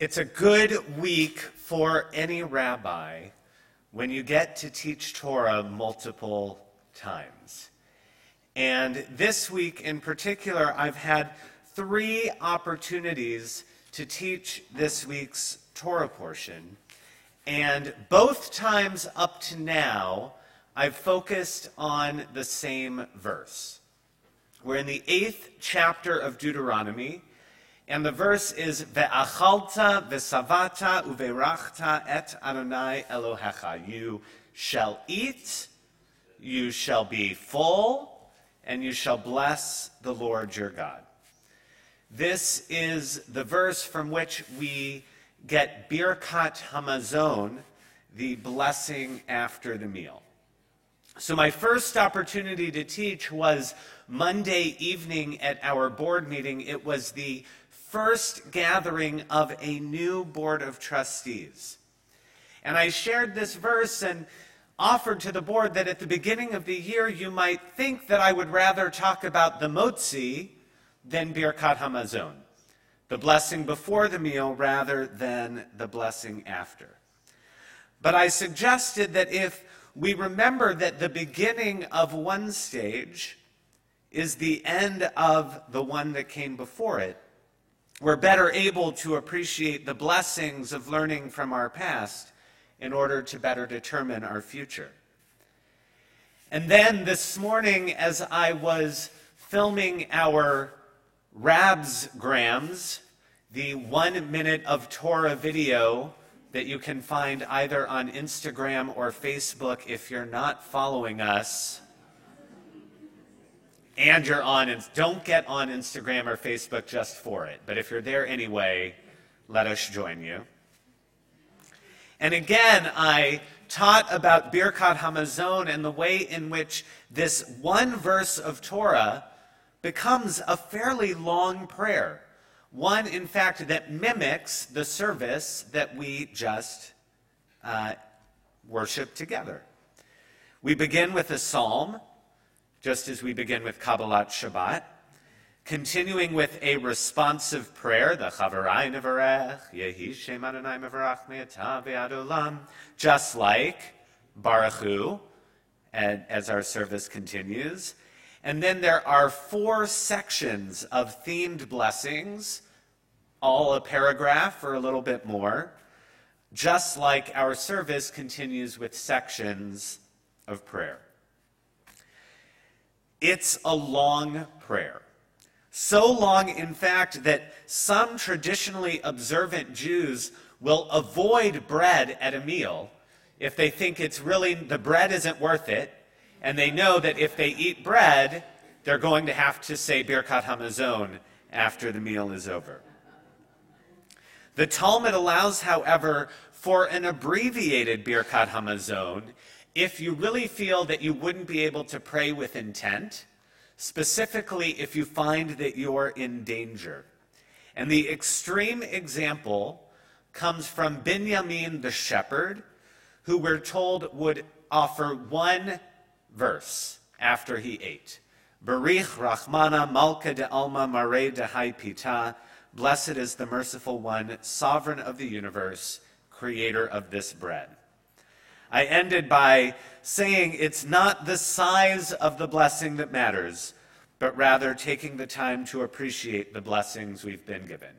It's a good week for any rabbi when you get to teach Torah multiple times. And this week in particular, I've had three opportunities to teach this week's Torah portion. And both times up to now, I've focused on the same verse. We're in the eighth chapter of Deuteronomy, and the verse is Ve'achalta ve'savata uve'rachta et Adonai Elohecha. You shall eat, you shall be full, and you shall bless the Lord your God. This is the verse from which we get Birkat Hamazon, the blessing after the meal. So, my first opportunity to teach was Monday evening at our board meeting. It was the first gathering of a new board of trustees. And I shared this verse and offered to the board that at the beginning of the year you might think that I would rather talk about the motzi than Birkat Hamazon, the blessing before the meal rather than the blessing after. But I suggested that if we remember that the beginning of one stage is the end of the one that came before it, we're better able to appreciate the blessings of learning from our past in order to better determine our future. And then this morning, as I was filming our Rabs Grams, the one minute of Torah video that you can find either on Instagram or Facebook if you're not following us, and you're on, don't get on Instagram or Facebook just for it. But if you're there anyway, let us join you. And again, I taught about Birkat Hamazon and the way in which this one verse of Torah becomes a fairly long prayer. One, in fact, that mimics the service that we just uh, worship together. We begin with a psalm just as we begin with Kabbalat Shabbat, continuing with a responsive prayer, the Chavarai Nevarech, Yehi Shem Adonai Mevarach Me'ata Ve'adolam, just like Baruch Hu, as our service continues. And then there are four sections of themed blessings, all a paragraph or a little bit more, just like our service continues with sections of prayer. It's a long prayer. So long, in fact, that some traditionally observant Jews will avoid bread at a meal if they think it's really, the bread isn't worth it, and they know that if they eat bread, they're going to have to say Birkat Hamazon after the meal is over. The Talmud allows, however, for an abbreviated Birkat Hamazon if you really feel that you wouldn't be able to pray with intent, specifically if you find that you're in danger. And the extreme example comes from Binyamin the shepherd, who we're told would offer one verse after he ate. Barich Rachmana Malka de Alma Mare de Hai Pita. Blessed is the merciful one, sovereign of the universe, creator of this bread. I ended by saying it's not the size of the blessing that matters, but rather taking the time to appreciate the blessings we've been given.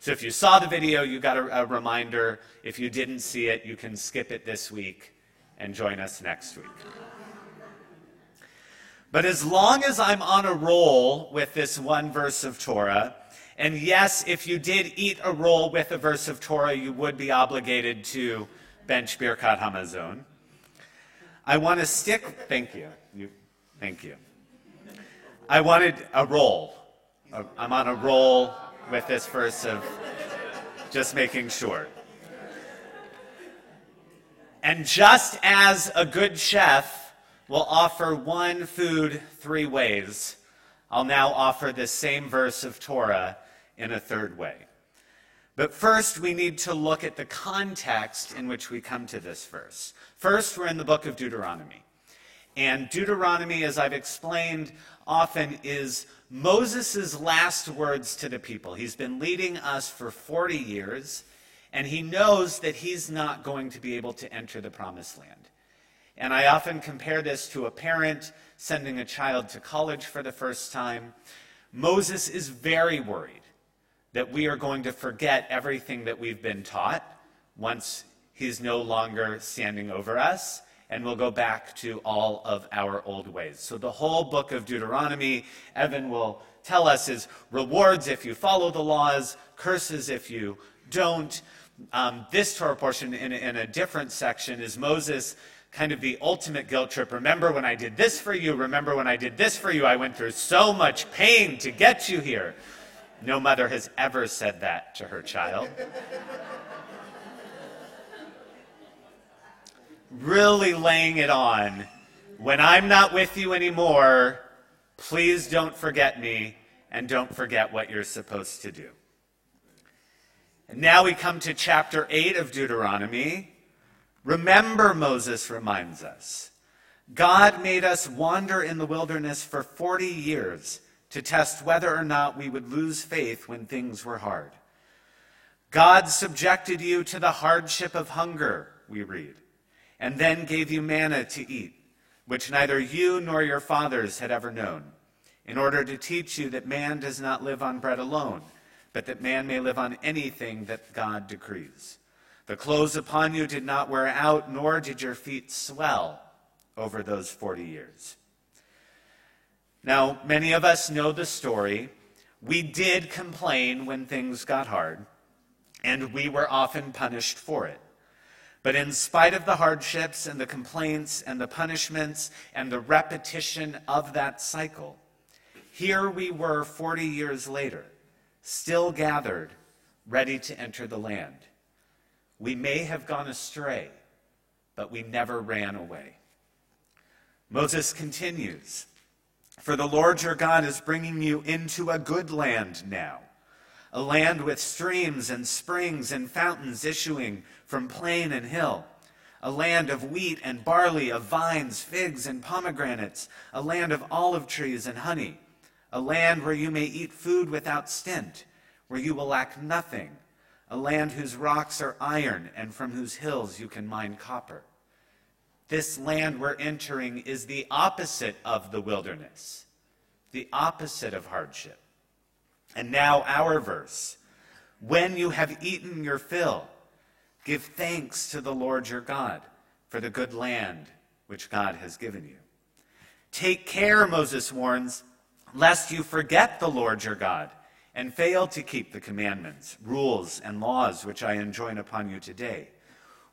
So if you saw the video, you got a, a reminder. If you didn't see it, you can skip it this week and join us next week. But as long as I'm on a roll with this one verse of Torah, and yes, if you did eat a roll with a verse of Torah, you would be obligated to bench Birkat Hamazon. I want to stick, thank you. you. Thank you. I wanted a roll. I'm on a roll with this verse of just making sure. And just as a good chef will offer one food three ways, I'll now offer this same verse of Torah in a third way. But first, we need to look at the context in which we come to this verse. First, we're in the book of Deuteronomy. And Deuteronomy, as I've explained often, is Moses' last words to the people. He's been leading us for 40 years, and he knows that he's not going to be able to enter the promised land. And I often compare this to a parent sending a child to college for the first time. Moses is very worried that we are going to forget everything that we've been taught once he's no longer standing over us, and we'll go back to all of our old ways. So, the whole book of Deuteronomy, Evan will tell us, is rewards if you follow the laws, curses if you don't. Um, this Torah portion in, in a different section is Moses kind of the ultimate guilt trip. Remember when I did this for you? Remember when I did this for you? I went through so much pain to get you here. No mother has ever said that to her child. really laying it on. When I'm not with you anymore, please don't forget me and don't forget what you're supposed to do. And now we come to chapter 8 of Deuteronomy. Remember, Moses reminds us, God made us wander in the wilderness for 40 years to test whether or not we would lose faith when things were hard. God subjected you to the hardship of hunger, we read and then gave you manna to eat, which neither you nor your fathers had ever known, in order to teach you that man does not live on bread alone, but that man may live on anything that God decrees. The clothes upon you did not wear out, nor did your feet swell over those 40 years. Now, many of us know the story. We did complain when things got hard, and we were often punished for it. But in spite of the hardships and the complaints and the punishments and the repetition of that cycle, here we were 40 years later, still gathered, ready to enter the land. We may have gone astray, but we never ran away. Moses continues For the Lord your God is bringing you into a good land now a land with streams and springs and fountains issuing from plain and hill, a land of wheat and barley, of vines, figs, and pomegranates, a land of olive trees and honey, a land where you may eat food without stint, where you will lack nothing, a land whose rocks are iron and from whose hills you can mine copper. This land we're entering is the opposite of the wilderness, the opposite of hardship. And now, our verse. When you have eaten your fill, give thanks to the Lord your God for the good land which God has given you. Take care, Moses warns, lest you forget the Lord your God and fail to keep the commandments, rules, and laws which I enjoin upon you today.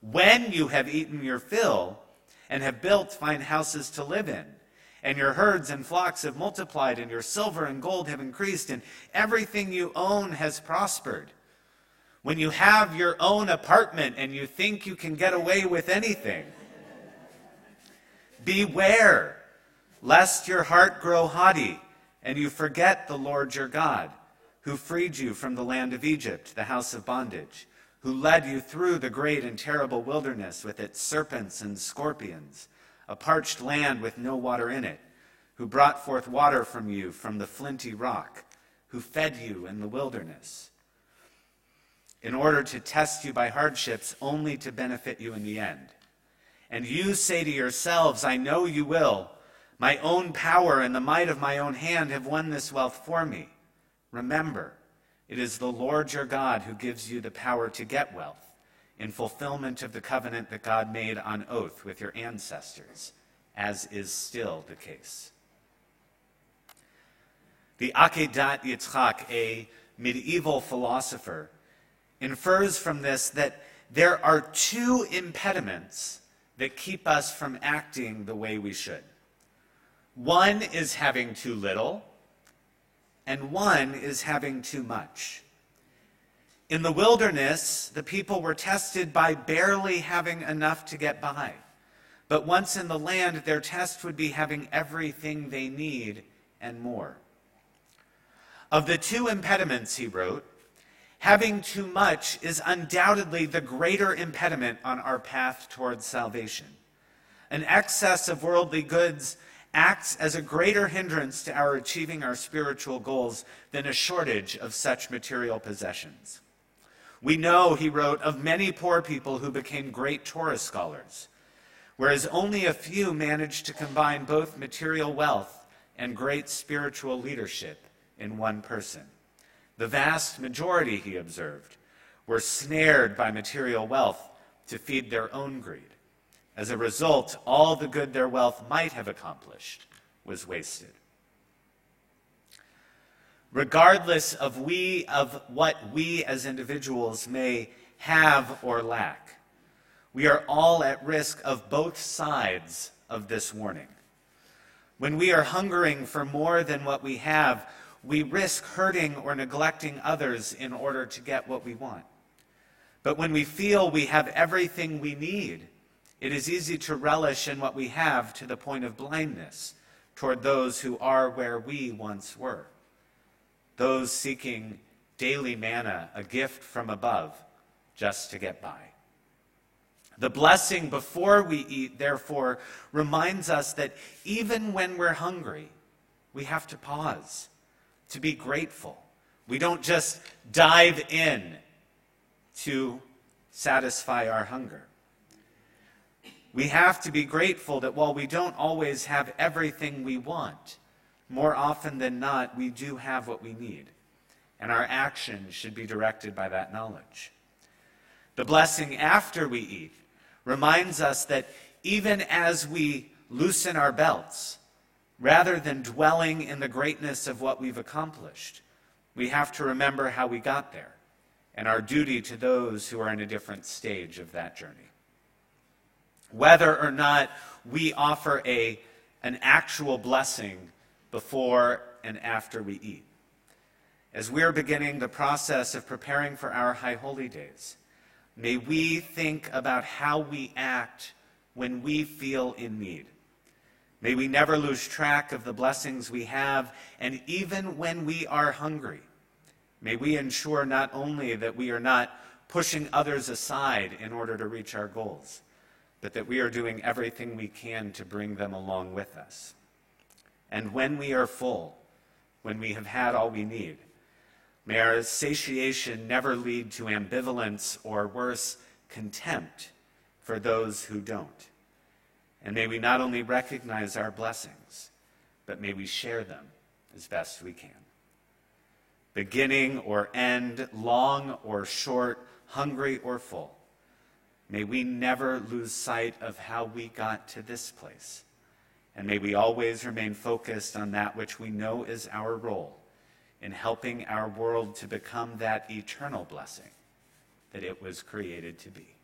When you have eaten your fill and have built fine houses to live in, and your herds and flocks have multiplied, and your silver and gold have increased, and everything you own has prospered. When you have your own apartment and you think you can get away with anything, beware lest your heart grow haughty and you forget the Lord your God, who freed you from the land of Egypt, the house of bondage, who led you through the great and terrible wilderness with its serpents and scorpions a parched land with no water in it, who brought forth water from you from the flinty rock, who fed you in the wilderness, in order to test you by hardships, only to benefit you in the end. And you say to yourselves, I know you will. My own power and the might of my own hand have won this wealth for me. Remember, it is the Lord your God who gives you the power to get wealth in fulfillment of the covenant that God made on oath with your ancestors, as is still the case. The Akedat Yitzchak, a medieval philosopher, infers from this that there are two impediments that keep us from acting the way we should. One is having too little, and one is having too much. In the wilderness, the people were tested by barely having enough to get by. But once in the land, their test would be having everything they need and more. Of the two impediments, he wrote, having too much is undoubtedly the greater impediment on our path towards salvation. An excess of worldly goods acts as a greater hindrance to our achieving our spiritual goals than a shortage of such material possessions. We know, he wrote, of many poor people who became great Torah scholars, whereas only a few managed to combine both material wealth and great spiritual leadership in one person. The vast majority, he observed, were snared by material wealth to feed their own greed. As a result, all the good their wealth might have accomplished was wasted. Regardless of we of what we as individuals may have or lack, we are all at risk of both sides of this warning. When we are hungering for more than what we have, we risk hurting or neglecting others in order to get what we want. But when we feel we have everything we need, it is easy to relish in what we have to the point of blindness toward those who are where we once were. Those seeking daily manna, a gift from above, just to get by. The blessing before we eat, therefore, reminds us that even when we're hungry, we have to pause, to be grateful. We don't just dive in to satisfy our hunger. We have to be grateful that while we don't always have everything we want, more often than not, we do have what we need. And our actions should be directed by that knowledge. The blessing after we eat reminds us that even as we loosen our belts, rather than dwelling in the greatness of what we've accomplished, we have to remember how we got there and our duty to those who are in a different stage of that journey. Whether or not we offer a, an actual blessing before and after we eat. As we're beginning the process of preparing for our High Holy Days, may we think about how we act when we feel in need. May we never lose track of the blessings we have, and even when we are hungry, May we ensure not only that we are not pushing others aside in order to reach our goals, but that we are doing everything we can to bring them along with us. And when we are full, when we have had all we need, may our satiation never lead to ambivalence or worse, contempt for those who don't. And may we not only recognize our blessings, but may we share them as best we can beginning or end, long or short, hungry or full. May we never lose sight of how we got to this place. And may we always remain focused on that which we know is our role in helping our world to become that eternal blessing that it was created to be.